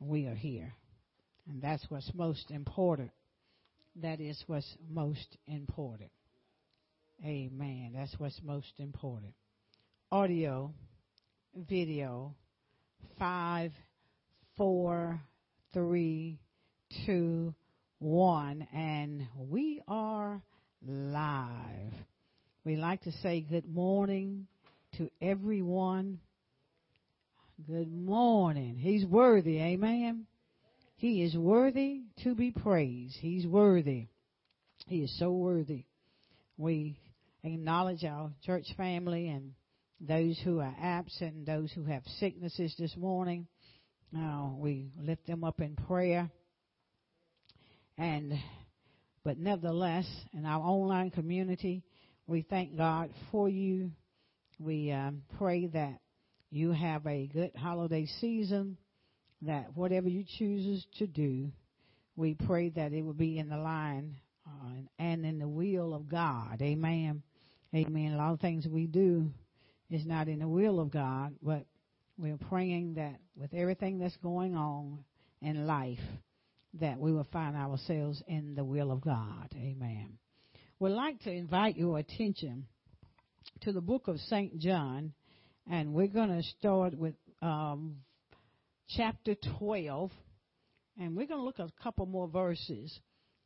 we are here. And that's what's most important. That is what's most important. Amen. That's what's most important. Audio, video, five, four, three, two, one, and we are live. We like to say good morning to everyone. Good morning. He's worthy, amen. He is worthy to be praised. He's worthy. He is so worthy. We acknowledge our church family and those who are absent, those who have sicknesses this morning. Uh, we lift them up in prayer. And, but nevertheless, in our online community, we thank God for you. We um, pray that you have a good holiday season, that whatever you chooses to do, we pray that it will be in the line uh, and in the will of God. Amen. Amen. A lot of things we do is not in the will of God, but we're praying that with everything that's going on in life, that we will find ourselves in the will of God. Amen. We'd like to invite your attention to the book of St. John, and we're going to start with um, chapter 12, and we're going to look at a couple more verses.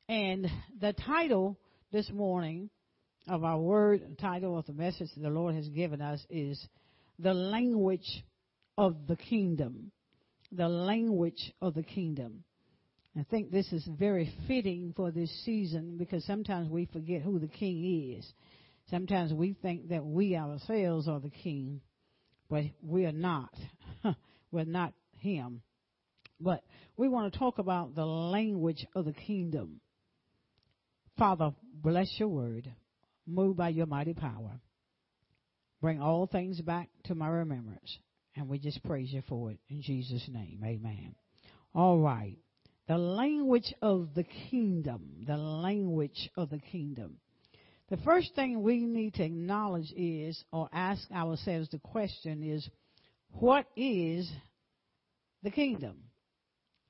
And the title this morning of our word title of the message the Lord has given us is the language of the kingdom. The language of the kingdom. I think this is very fitting for this season because sometimes we forget who the king is. Sometimes we think that we ourselves are the king, but we are not. We're not him. But we want to talk about the language of the kingdom. Father, bless your word move by your mighty power. Bring all things back to my remembrance. And we just praise you for it in Jesus' name. Amen. All right. The language of the kingdom. The language of the kingdom. The first thing we need to acknowledge is, or ask ourselves the question is, what is the kingdom?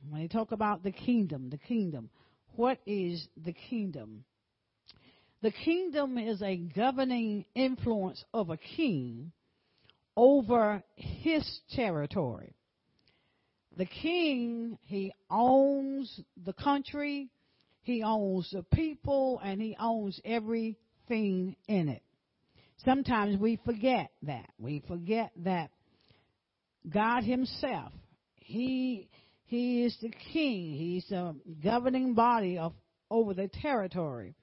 When you talk about the kingdom, the kingdom, what is the kingdom? The kingdom is a governing influence of a king over his territory. The king, he owns the country, he owns the people, and he owns everything in it. Sometimes we forget that. We forget that God himself, he, he is the king. He's the governing body of, over the territory.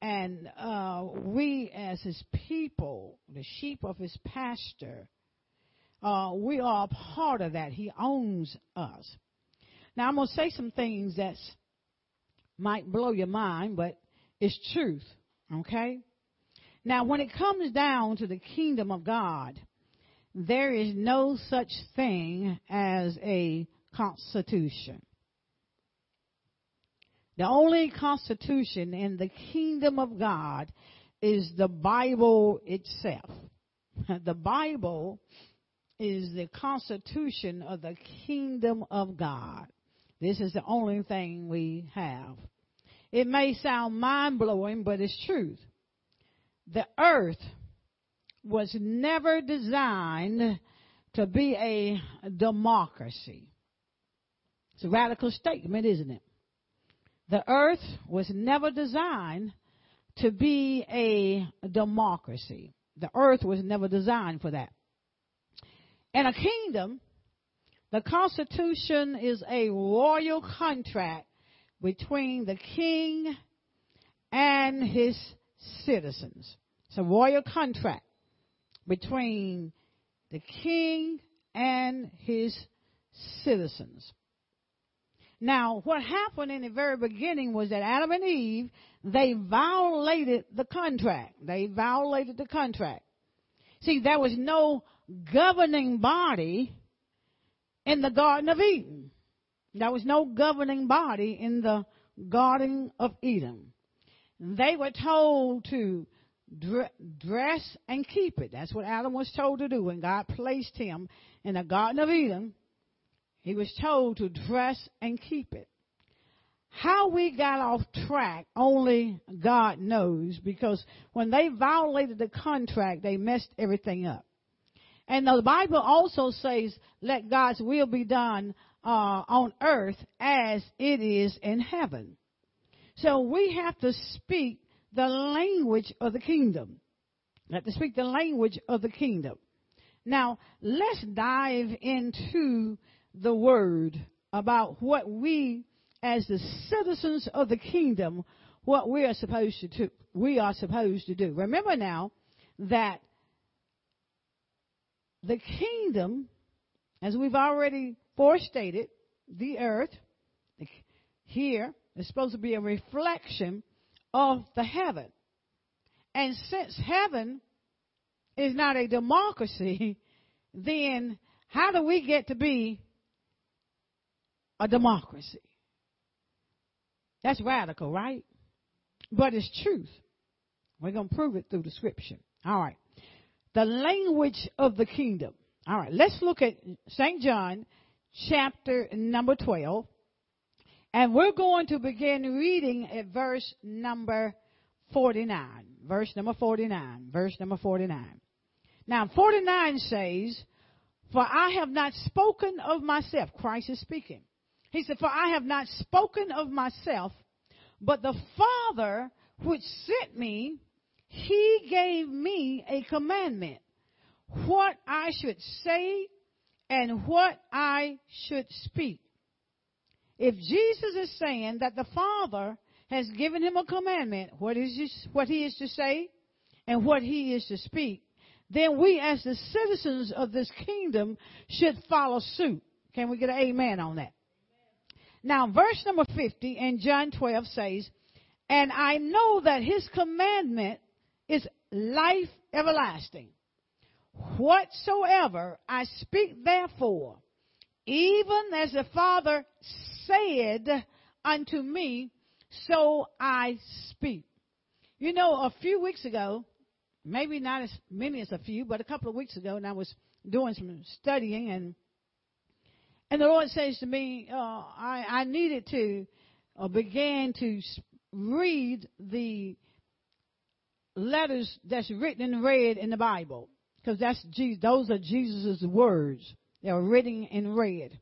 And uh, we, as his people, the sheep of his pasture, uh, we are a part of that. He owns us. Now, I'm going to say some things that might blow your mind, but it's truth. Okay? Now, when it comes down to the kingdom of God, there is no such thing as a constitution. The only constitution in the kingdom of God is the Bible itself. The Bible is the constitution of the kingdom of God. This is the only thing we have. It may sound mind blowing, but it's truth. The earth was never designed to be a democracy. It's a radical statement, isn't it? The earth was never designed to be a democracy. The earth was never designed for that. In a kingdom, the Constitution is a royal contract between the king and his citizens. It's a royal contract between the king and his citizens. Now, what happened in the very beginning was that Adam and Eve, they violated the contract. They violated the contract. See, there was no governing body in the Garden of Eden. There was no governing body in the Garden of Eden. They were told to dress and keep it. That's what Adam was told to do when God placed him in the Garden of Eden He was told to dress and keep it. How we got off track, only God knows, because when they violated the contract, they messed everything up. And the Bible also says, let God's will be done uh, on earth as it is in heaven. So we have to speak the language of the kingdom. We have to speak the language of the kingdom. Now, let's dive into the word about what we, as the citizens of the kingdom, what we are supposed to do. We are supposed to do. Remember now that the kingdom, as we've already forestated, the earth here is supposed to be a reflection of the heaven. And since heaven is not a democracy, then how do we get to be a democracy? That's radical, right? But it's truth. We're going to prove it through the scripture. All right. The language of the kingdom. All right. Let's look at St. John chapter number 12. And we're going to begin reading at verse number 49. Verse number 49. Verse number 49. Now, 49 says, For I have not spoken of myself. Christ is speaking. He said, For I have not spoken of myself, but the Father which sent me, he gave me a commandment, what I should say and what I should speak. If Jesus is saying that the Father has given him a commandment, what is this, what he is to say and what he is to speak, then we as the citizens of this kingdom should follow suit. Can we get an amen on that? Now, verse number 50 in John 12 says, And I know that his commandment is life everlasting. Whatsoever I speak therefore, even as the Father said unto me, so I speak. You know, a few weeks ago, maybe not as many as a few, but a couple of weeks ago, and I was doing some studying, and and the Lord says to me, uh, I, I needed to uh, begin to read the letters that's written and read in the Bible, because that's Jesus, those are Jesus' words. They are written and read.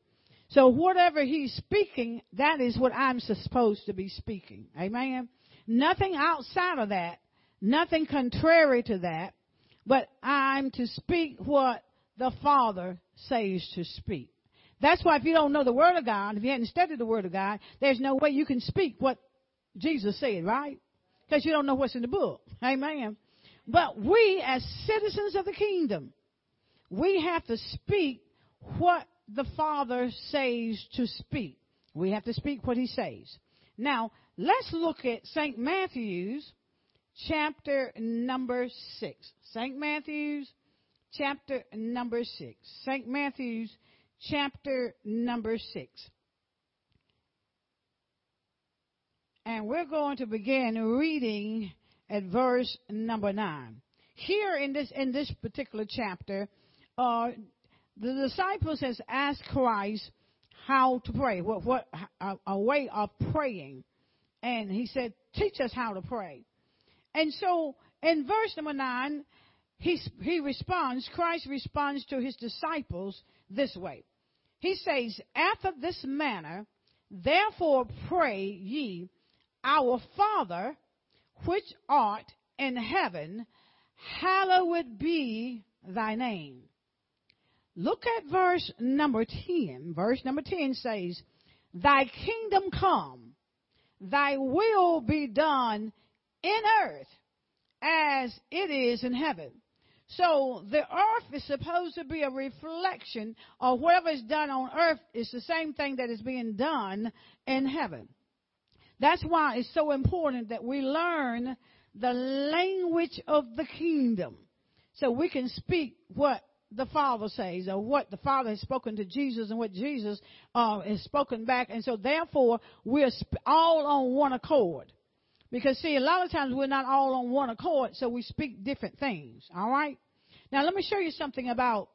So whatever he's speaking, that is what I'm supposed to be speaking. Amen. Nothing outside of that, nothing contrary to that, but I'm to speak what the Father says to speak. That's why if you don't know the Word of God, if you hadn't studied the Word of God, there's no way you can speak what Jesus said, right? Because you don't know what's in the book. Amen. But we, as citizens of the kingdom, we have to speak what the Father says to speak. We have to speak what He says. Now, let's look at St. Matthew's chapter number 6. St. Matthew's chapter number 6. St. Matthew's chapter number 6. And we're going to begin reading at verse number 9. Here in this in this particular chapter, uh, the disciples has asked Christ how to pray, what, what a, a way of praying, and he said, "Teach us how to pray." And so, in verse number nine, he he responds. Christ responds to his disciples this way. He says, "After this manner, therefore pray ye, our Father, which art in heaven, hallowed be thy name." Look at verse number 10. Verse number 10 says, Thy kingdom come, thy will be done in earth as it is in heaven. So the earth is supposed to be a reflection of whatever is done on earth is the same thing that is being done in heaven. That's why it's so important that we learn the language of the kingdom so we can speak what the Father says, or what the Father has spoken to Jesus and what Jesus uh, has spoken back. And so, therefore, we're all on one accord. Because, see, a lot of times we're not all on one accord, so we speak different things. All right? Now, let me show you something about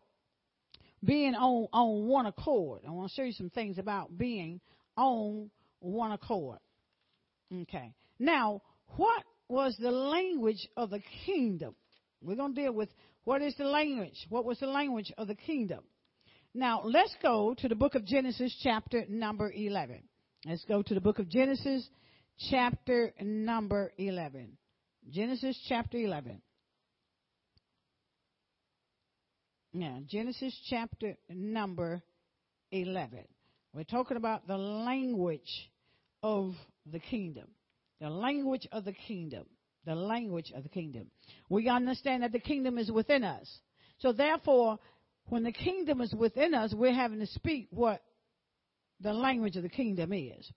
being on, on one accord. I want to show you some things about being on one accord. Okay. Now, what was the language of the kingdom? We're going to deal with what is the language? What was the language of the kingdom? Now, let's go to the book of Genesis, chapter number 11. Let's go to the book of Genesis, chapter number 11. Genesis, chapter 11. Now, Genesis, chapter number 11. We're talking about the language of the kingdom. The language of the kingdom. The language of the kingdom. We understand that the kingdom is within us. So therefore, when the kingdom is within us, we're having to speak what the language of the kingdom is.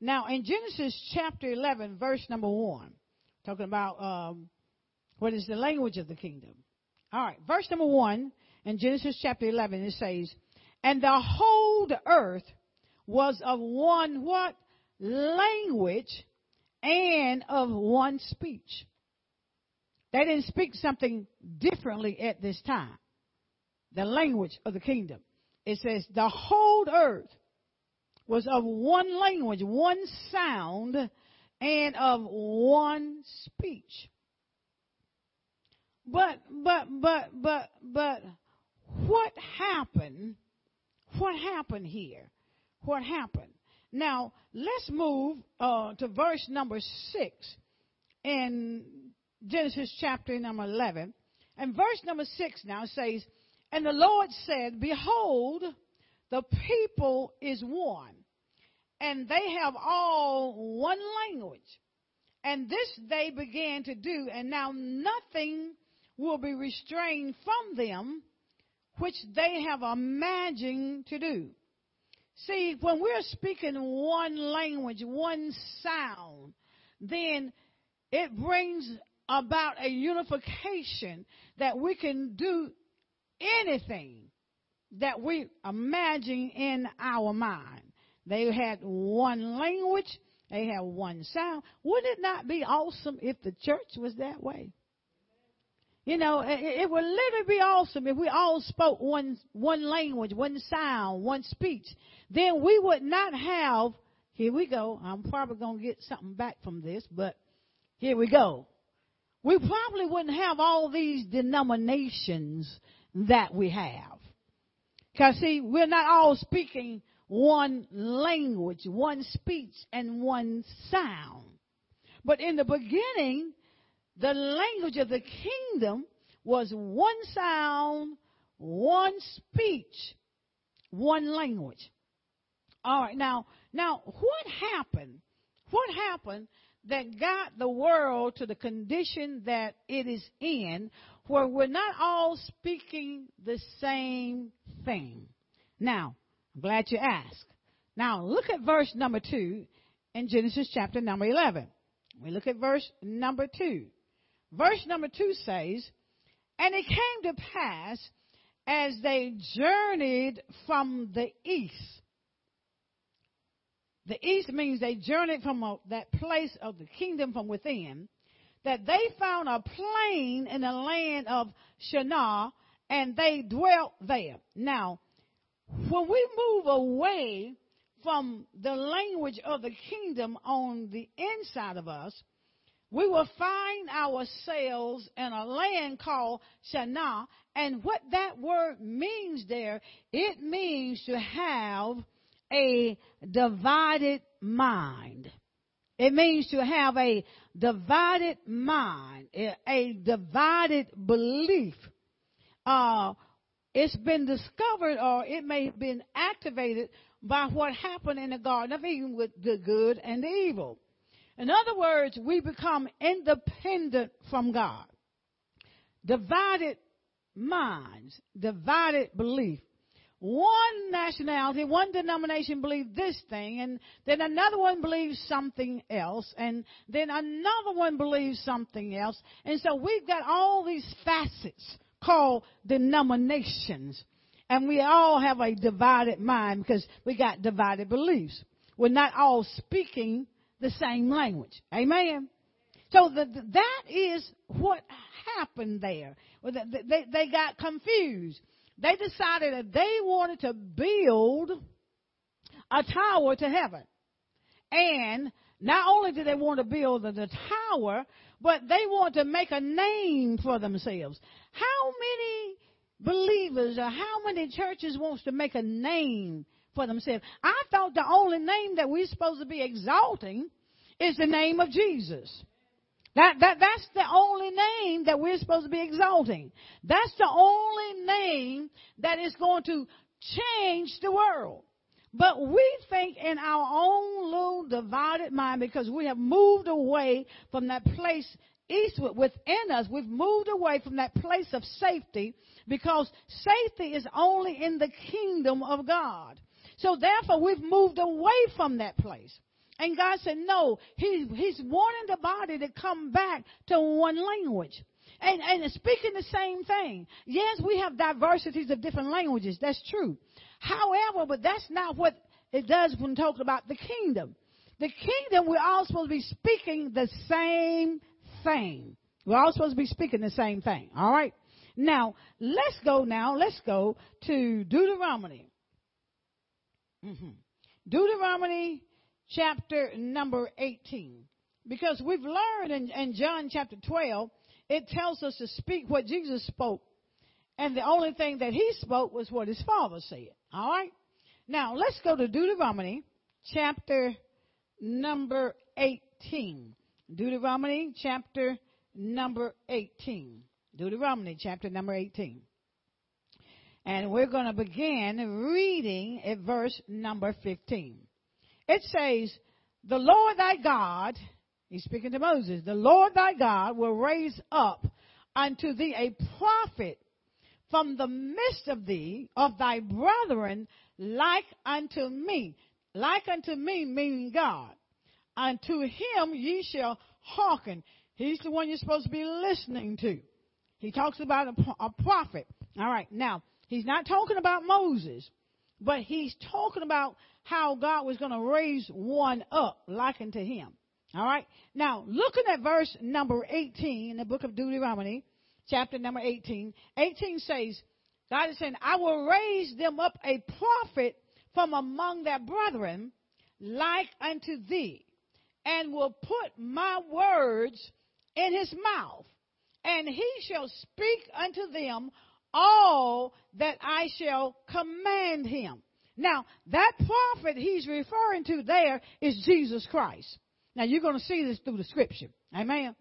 Now, in Genesis chapter 11, verse number 1, talking about um, what is the language of the kingdom. All right, verse number 1 in Genesis chapter 11, it says, And the whole earth was of one what? Language and of one speech. They didn't speak something differently at this time. The language of the kingdom. It says the whole earth was of one language, one sound, and of one speech. But, but, but, but, but, what happened? What happened here? What happened? Now, let's move uh, to verse number 6 in Genesis chapter number 11. And verse number 6 now says, And the Lord said, Behold, the people is one, and they have all one language. And this they began to do, and now nothing will be restrained from them which they have imagined to do. See, when we're speaking one language, one sound, then it brings about a unification that we can do anything that we imagine in our mind. They had one language, they had one sound. Would it not be awesome if the church was that way? You know, it, it would literally be awesome if we all spoke one one language, one sound, one speech. Then we would not have. Here we go. I'm probably going to get something back from this, but here we go. We probably wouldn't have all these denominations that we have. Because see, we're not all speaking one language, one speech, and one sound. But in the beginning, the language of the kingdom was one sound, one speech, one language. All right, now, now, what happened? What happened that got the world to the condition that it is in, where we're not all speaking the same thing? Now, I'm glad you asked. Now, look at verse number two in Genesis chapter number 11. We look at verse number two. Verse number two says, And it came to pass as they journeyed from the east. The east means they journeyed from a, that place of the kingdom from within, that they found a plain in the land of Shinar, and they dwelt there. Now, when we move away from the language of the kingdom on the inside of us, we will find ourselves in a land called Shinar. And what that word means there, it means to have a divided mind. It means to have a divided mind, a divided belief. Uh, it's been discovered or it may have been activated by what happened in the Garden of Eden with the good and the evil. In other words, we become independent from God. Divided minds, divided belief. One nationality, one denomination believes this thing, and then another one believes something else, and then another one believes something else. And so we've got all these facets called denominations. And we all have a divided mind because we got divided beliefs. We're not all speaking the same language. Amen. So the, that is what happened there. They, they got confused. they decided that they wanted to build a tower to heaven. And not only did they want to build the, the tower, but they want to make a name for themselves. How many believers or how many churches wants to make a name for themselves? I thought the only name that we're supposed to be exalting is the name of Jesus. That, that, that's the only name that we're supposed to be exalting. That's the only name that is going to change the world. But we think in our own little divided mind because we have moved away from that place eastward within us. We've moved away from that place of safety because safety is only in the kingdom of God. So therefore we've moved away from that place. And God said, no, he, He's wanting the body to come back to one language. And, and speaking the same thing. Yes, we have diversities of different languages. That's true. However, but that's not what it does when talking about the kingdom. The kingdom, we're all supposed to be speaking the same thing. We're all supposed to be speaking the same thing. All right? Now, let's go now. Let's go to Deuteronomy. Mm-hmm. Deuteronomy chapter number 18. Because we've learned in, in John chapter 12, it tells us to speak what Jesus spoke. And the only thing that he spoke was what his father said. All right? Now, let's go to Deuteronomy chapter number 18. Deuteronomy chapter number 18. Deuteronomy chapter number 18. And we're going to begin reading at verse number 15. It says, The Lord thy God, he's speaking to Moses, the Lord thy God will raise up unto thee a prophet from the midst of thee, of thy brethren, like unto me. Like unto me, meaning God. Unto him ye shall hearken. He's the one you're supposed to be listening to. He talks about a, a prophet. All right. Now, he's not talking about Moses, but he's talking about how God was going to raise one up like unto him. All right. Now, looking at verse number 18 in the book of Deuteronomy, chapter number 18, 18 says, God is saying, I will raise them up a prophet from among their brethren like unto thee and will put my words in his mouth and he shall speak unto them all that I shall command him. Now, that prophet he's referring to there is Jesus Christ. Now, you're going to see this through the scripture. Amen.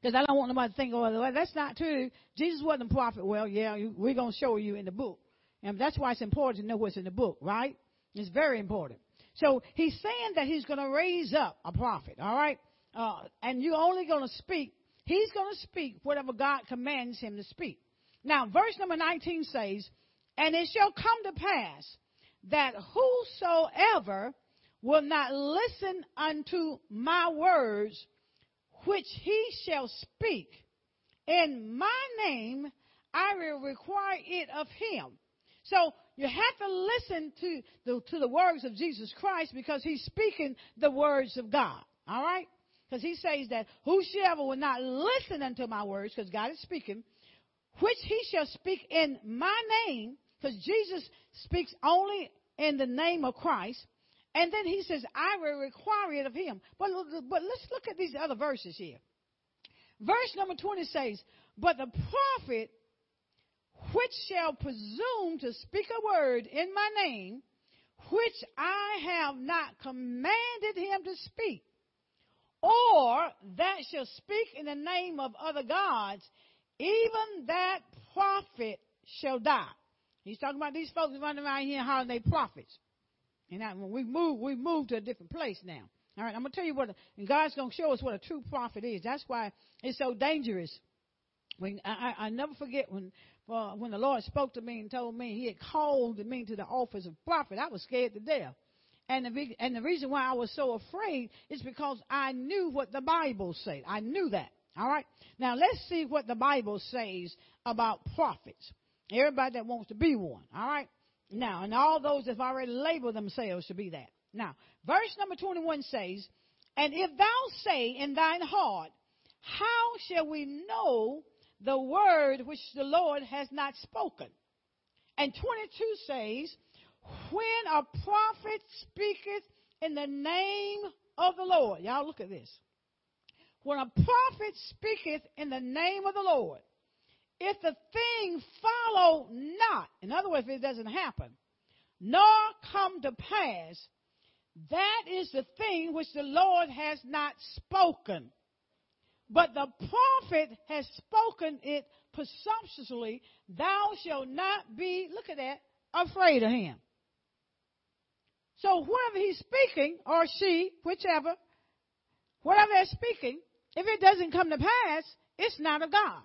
Because I don't want nobody to think, oh, well, that's not true. Jesus wasn't a prophet. Well, yeah, we're going to show you in the book. And that's why it's important to know what's in the book, right? It's very important. So he's saying that he's going to raise up a prophet, all right? Uh, and you're only going to speak, he's going to speak whatever God commands him to speak. Now, verse number 19 says, And it shall come to pass that whosoever will not listen unto my words, which he shall speak in my name, I will require it of him. So you have to listen to the, to the words of Jesus Christ because he's speaking the words of God. All right? Because he says that whosoever will not listen unto my words, because God is speaking, which he shall speak in my name, because Jesus speaks only in the name of Christ. And then he says, I will require it of him. But, but let's look at these other verses here. Verse number 20 says, But the prophet which shall presume to speak a word in my name, which I have not commanded him to speak, or that shall speak in the name of other gods, even that prophet shall die. He's talking about these folks running around here hollering they prophets. And now, when we move, we move to a different place now. All right, I'm gonna tell you what, and God's gonna show us what a true prophet is. That's why it's so dangerous. When I, I, I never forget when uh, when the Lord spoke to me and told me He had called me to the office of prophet, I was scared to death. And the, and the reason why I was so afraid is because I knew what the Bible said. I knew that. All right. Now let's see what the Bible says about prophets. Everybody that wants to be one. All right. Now, and all those that have already labeled themselves to be that. Now, verse number 21 says, And if thou say in thine heart, How shall we know the word which the Lord has not spoken? And 22 says, When a prophet speaketh in the name of the Lord. Y'all look at this. When a prophet speaketh in the name of the Lord, if the thing follow not, in other words, if it doesn't happen, nor come to pass, that is the thing which the Lord has not spoken. But the prophet has spoken it presumptuously, thou shalt not be, look at that, afraid of him. So whoever he's speaking, or she, whichever, whatever they're speaking, if it doesn't come to pass, it's not of God.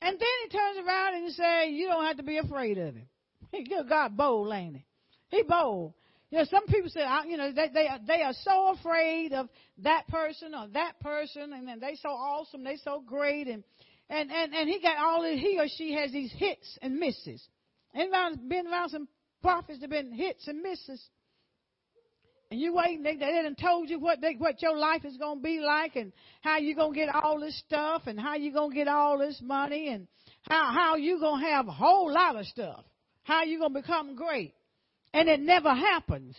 And then he turns around and he says, you don't have to be afraid of him. He good God bold, ain't he? He bold. You know, some people say, you know, they, they, they are so afraid of that person or that person, and then they so awesome, they so great, and, and, and, and he got all, this, he or she has these hits and misses. Anybody been around some prophets that been hits and misses? And you waiting, they, they done told you what they, what your life is to be like and how you to get all this stuff and how you to get all this money and how, how you to have a whole lot of stuff. How you to become great. And it never happens.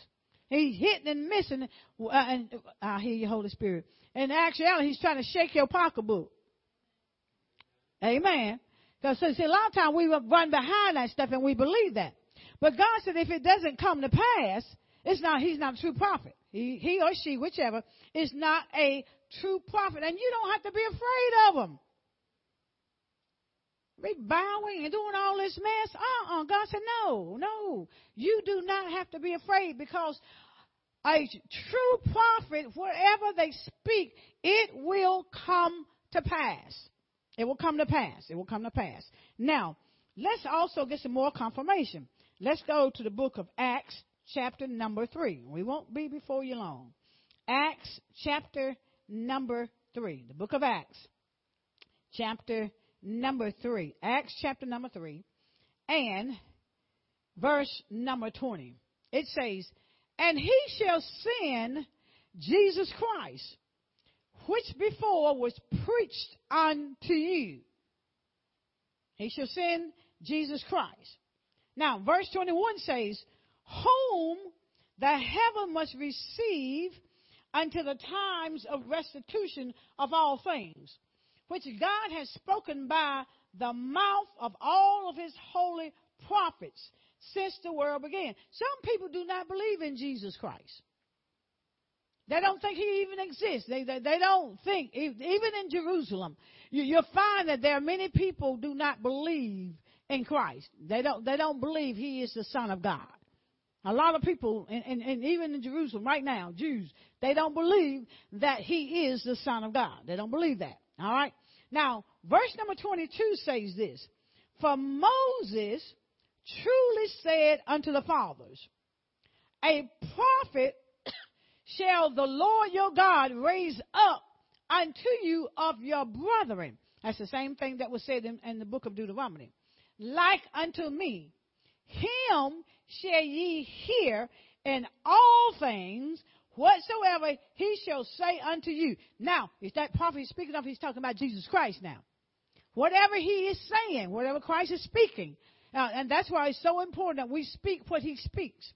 He's hitting and missing. Uh, and I hear you, Holy Spirit. In actuality, he's trying to shake your pocketbook. Amen. Because see, a lot of times we run behind that stuff and we believe that. But God said if it doesn't come to pass, it's not, he's not a true prophet. He, he or she, whichever, is not a true prophet. And you don't have to be afraid of them. Be bowing and doing all this mess. Uh-uh. God said, no, no. You do not have to be afraid because a true prophet, wherever they speak, it will come to pass. It will come to pass. It will come to pass. Now, let's also get some more confirmation. Let's go to the book of Acts, chapter number 3. We won't be before you long. Acts chapter number 3. The book of Acts, chapter number 3. Acts chapter number 3 and verse number 20. It says, And he shall send Jesus Christ, which before was preached unto you. He shall send Jesus Christ. Now, verse 21 says, whom the heaven must receive until the times of restitution of all things, which God has spoken by the mouth of all of his holy prophets since the world began. Some people do not believe in Jesus Christ. They don't think he even exists. They, they, they don't think, even in Jerusalem, you, you'll find that there are many people do not believe in Christ. They don't, they don't believe he is the Son of God. A lot of people, and, and, and, even in Jerusalem right now, Jews, they don't believe that he is the Son of God. They don't believe that. All right? Now, verse number 22 says this For Moses truly said unto the fathers, A prophet shall the Lord your God raise up unto you of your brethren. That's the same thing that was said in, in the book of Deuteronomy. Like unto me. Him shall ye hear in all things whatsoever he shall say unto you. Now, is that prophet speaking of, he's talking about Jesus Christ now. Whatever he is saying, whatever Christ is speaking, uh, and that's why it's so important that we speak what he speaks.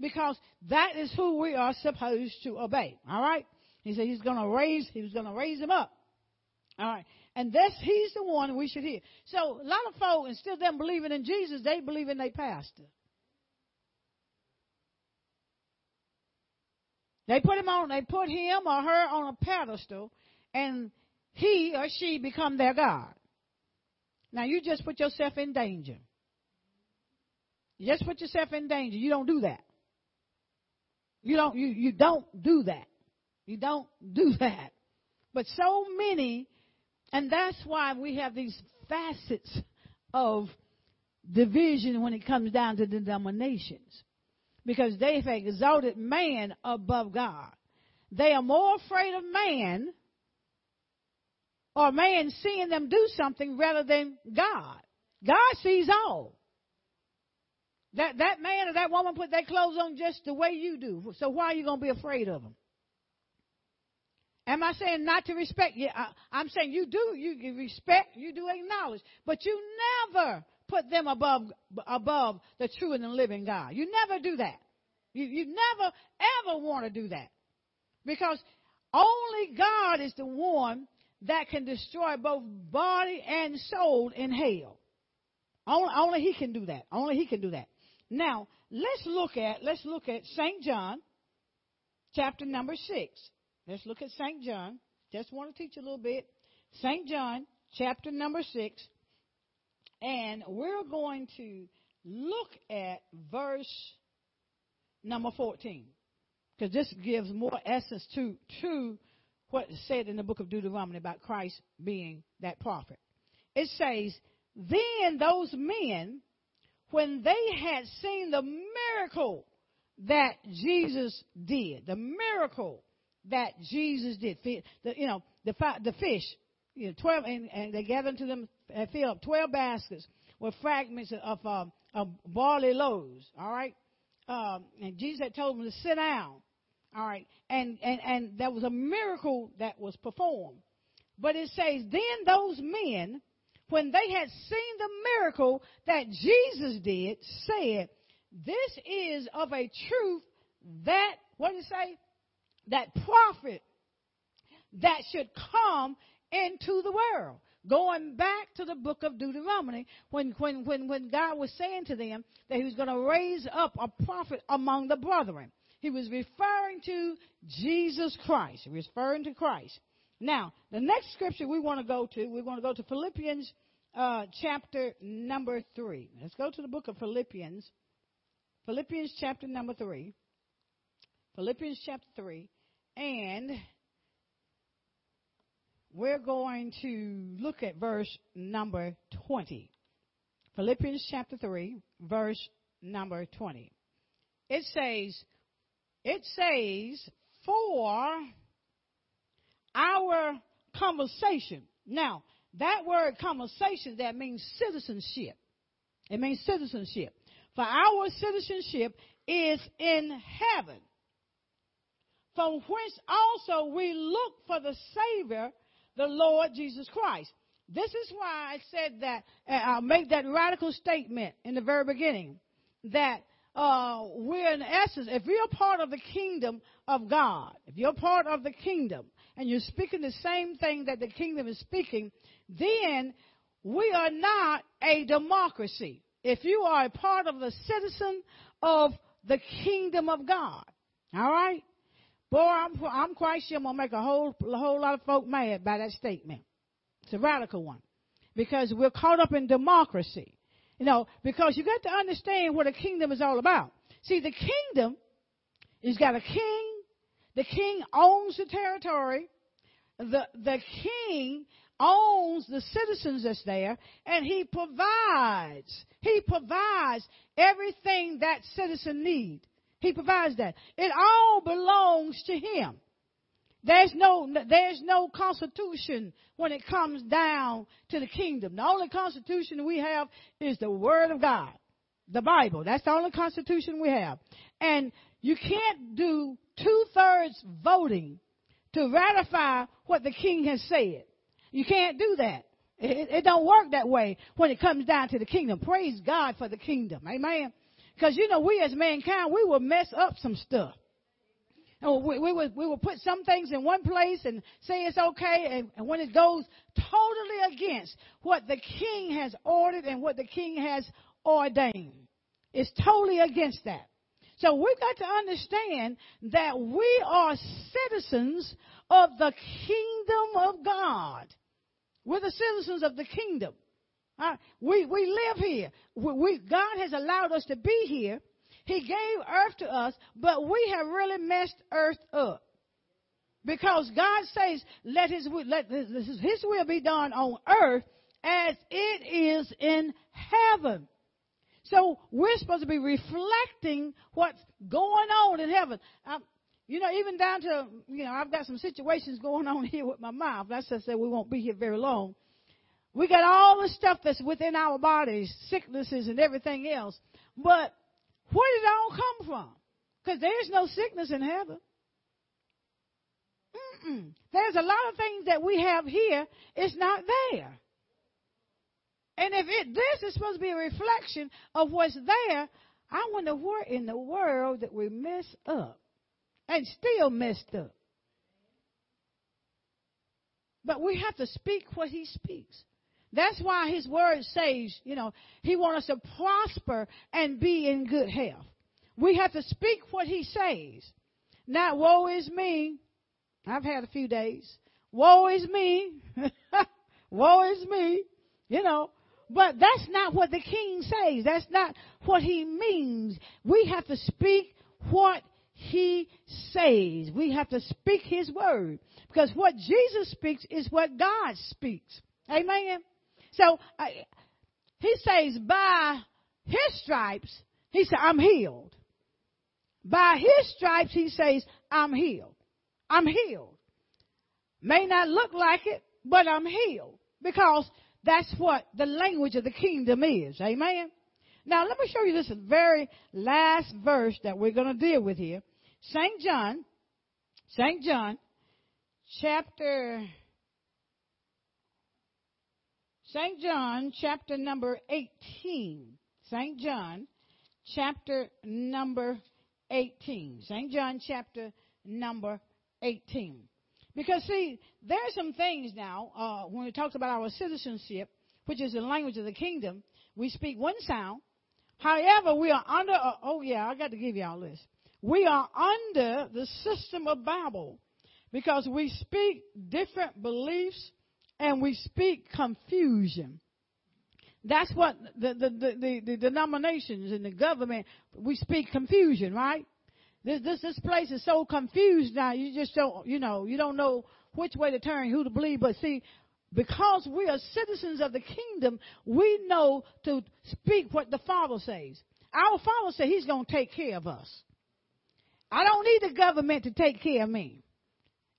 Because that is who we are supposed to obey. All right? He said he's gonna raise, he was gonna raise him up. All right. And this, he's the one we should hear. So a lot of folk, instead of them believing in Jesus, they believe in their pastor. They put him on, they put him or her on a pedestal, and he or she become their God. Now you just put yourself in danger. You just put yourself in danger. You don't do that. You don't you, you don't do that. You don't do that. But so many, and that's why we have these facets of division when it comes down to denominations because they've exalted man above God. They are more afraid of man or man seeing them do something rather than God. God sees all. That, that man or that woman put their clothes on just the way you do. So why are you going to be afraid of them? Am I saying not to respect? Yeah, I, I'm saying you do. You respect, you do acknowledge. But you never put them above above the true and the living God. You never do that. You, you never ever want to do that. Because only God is the one that can destroy both body and soul in hell. Only, only he can do that. Only he can do that. Now, let's look at let's look at St. John chapter number 6. Let's look at St. John. Just want to teach a little bit. St. John chapter number 6 and we're going to look at verse number 14 because this gives more essence to to what is said in the book of Deuteronomy about Christ being that prophet. It says, Then those men, when they had seen the miracle that Jesus did, the miracle that Jesus did, the, you know, the, the fish, you know, 12, and, and they gathered to them and filled up 12 baskets with fragments of, uh, of barley loaves, all right? Um, and Jesus had told them to sit down. All right. And, and, and there was a miracle that was performed. But it says, then those men, when they had seen the miracle that Jesus did, said, this is of a truth that, what did it say? That prophet that should come into the world. Going back to the book of Deuteronomy, when, when, when, when God was saying to them that he was going to raise up a prophet among the brethren. He was referring to Jesus Christ. Referring to Christ. Now, the next scripture we want to go to, we want to go to Philippians uh, chapter number 3. Let's go to the book of Philippians. Philippians chapter number 3. Philippians chapter 3. And we're going to look at verse number 20. Philippians chapter 3, verse number 20. It says, it says, for our conversation. Now, that word conversation that means citizenship. It means citizenship. For our citizenship is in heaven, from whence also we look for the Savior, the Lord Jesus Christ. This is why I said that, uh, I'll make that radical statement in the very beginning, that uh, we're in essence, if you're part of the kingdom of God, if you're part of the kingdom and you're speaking the same thing that the kingdom is speaking, then we are not a democracy. If you are a part of the citizen of the kingdom of God, all right? Boy, I'm, I'm quite sure I'm gonna make a whole, a whole lot of folk mad by that statement. It's a radical one because we're caught up in democracy. You know, because you got to understand what a kingdom is all about. See, the kingdom has got a king. The king owns the territory. The, the king owns the citizens that's there and he provides. He provides everything that citizen needs. He provides that. It all belongs to him. There's no, there's no constitution when it comes down to the kingdom. The only constitution we have is the Word of God, the Bible. That's the only constitution we have. And you can't do two thirds voting to ratify what the king has said. You can't do that. It, it, don't work that way when it comes down to the kingdom. Praise God for the kingdom. Amen. Because you know, we as mankind, we will mess up some stuff. And we, we, we would put some things in one place and say it's okay, and, and when it goes totally against what the king has ordered and what the king has ordained, it's totally against that. So we've got to understand that we are citizens of the kingdom of God. We're the citizens of the kingdom. Uh, we, we live here. We, we, God has allowed us to be here he gave earth to us, but we have really messed earth up. Because God says, let his, let his his will be done on earth as it is in heaven. So we're supposed to be reflecting what's going on in heaven. You know, even down to, you know, I've got some situations going on here with my mouth. That's just say we won't be here very long. We got all the stuff that's within our bodies, sicknesses and everything else. But where did it all come from? Because there's no sickness in heaven. Mm-mm. There's a lot of things that we have here, it's not there. And if it, this is supposed to be a reflection of what's there, I wonder where in the world that we mess up and still messed up. But we have to speak what he speaks. That's why his word says, you know, he wants us to prosper and be in good health. We have to speak what he says. Not woe is me. I've had a few days. Woe is me. woe is me. You know, but that's not what the king says. That's not what he means. We have to speak what he says. We have to speak his word. Because what Jesus speaks is what God speaks. Amen. So uh, he says, by his stripes, he said, I'm healed. By his stripes, he says, I'm healed. I'm healed. May not look like it, but I'm healed. Because that's what the language of the kingdom is. Amen. Now let me show you this very last verse that we're going to deal with here. St. John, St. John, chapter, St. John, chapter number 18. St. John, chapter number 18. St. John, chapter number 18. Because, see, there are some things now, uh, when we talk about our citizenship, which is the language of the kingdom, we speak one sound. However, we are under, uh, oh yeah, I got to give y'all this. We are under the system of Babel because we speak different beliefs and we speak confusion. That's what the, the, the, the, denominations and the government, we speak confusion, right? This, this, this place is so confused now, you just don't, you know, you don't know which way to turn, who to believe. But see, because we are citizens of the kingdom, we know to speak what the Father says. Our Father said He's going to take care of us. I don't need the government to take care of me.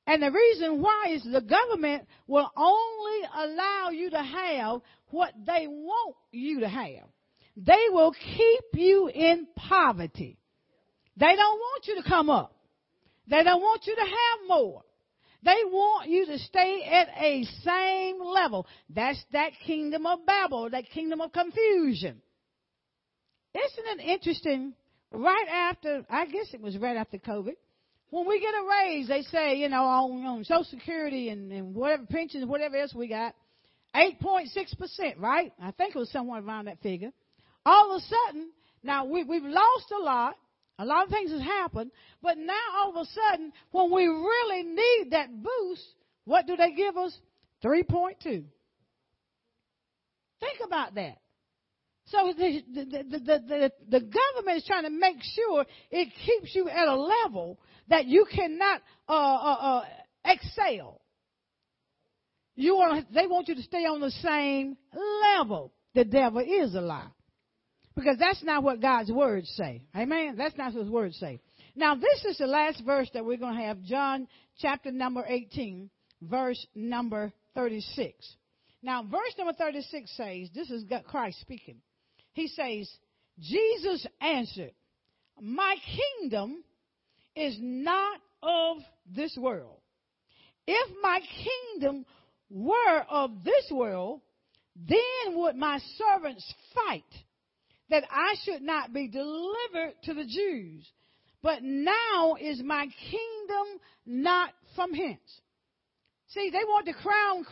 And the reason why is the government will only allow you to have what they want you to have. They will keep you in poverty. They don't want you to come up. They don't want you to have more. They want you to stay at a same level. That's that kingdom of Babel, that kingdom of confusion. Isn't it interesting? Right after, I guess it was right after COVID, when we get a raise, they say, you know, on, on Social Security and, and whatever pensions, whatever else we got, 8.6%, right? I think it was somewhere around that figure. All of a sudden, now we, we've lost a lot. A lot of things has happened, but now all of a sudden, when we really need that boost, what do they give us? 3.2. Think about that. So the, the, the, the, government is trying to make sure it keeps you at a level that you cannot uh, uh, uh, excel. You want they want you to stay on the same level. The devil is a lie. Because that's not what God's words say. Amen. That's not what his words say. Now this is the last verse that we're going to have. John chapter number 18, verse number 36. Now verse number 36 says, this is Christ speaking. He says, Jesus answered, my kingdom is not of this world. If my kingdom were of this world, then would my servants fight that I should not be delivered to the Jews. But now is my kingdom not from hence. See, they want the crown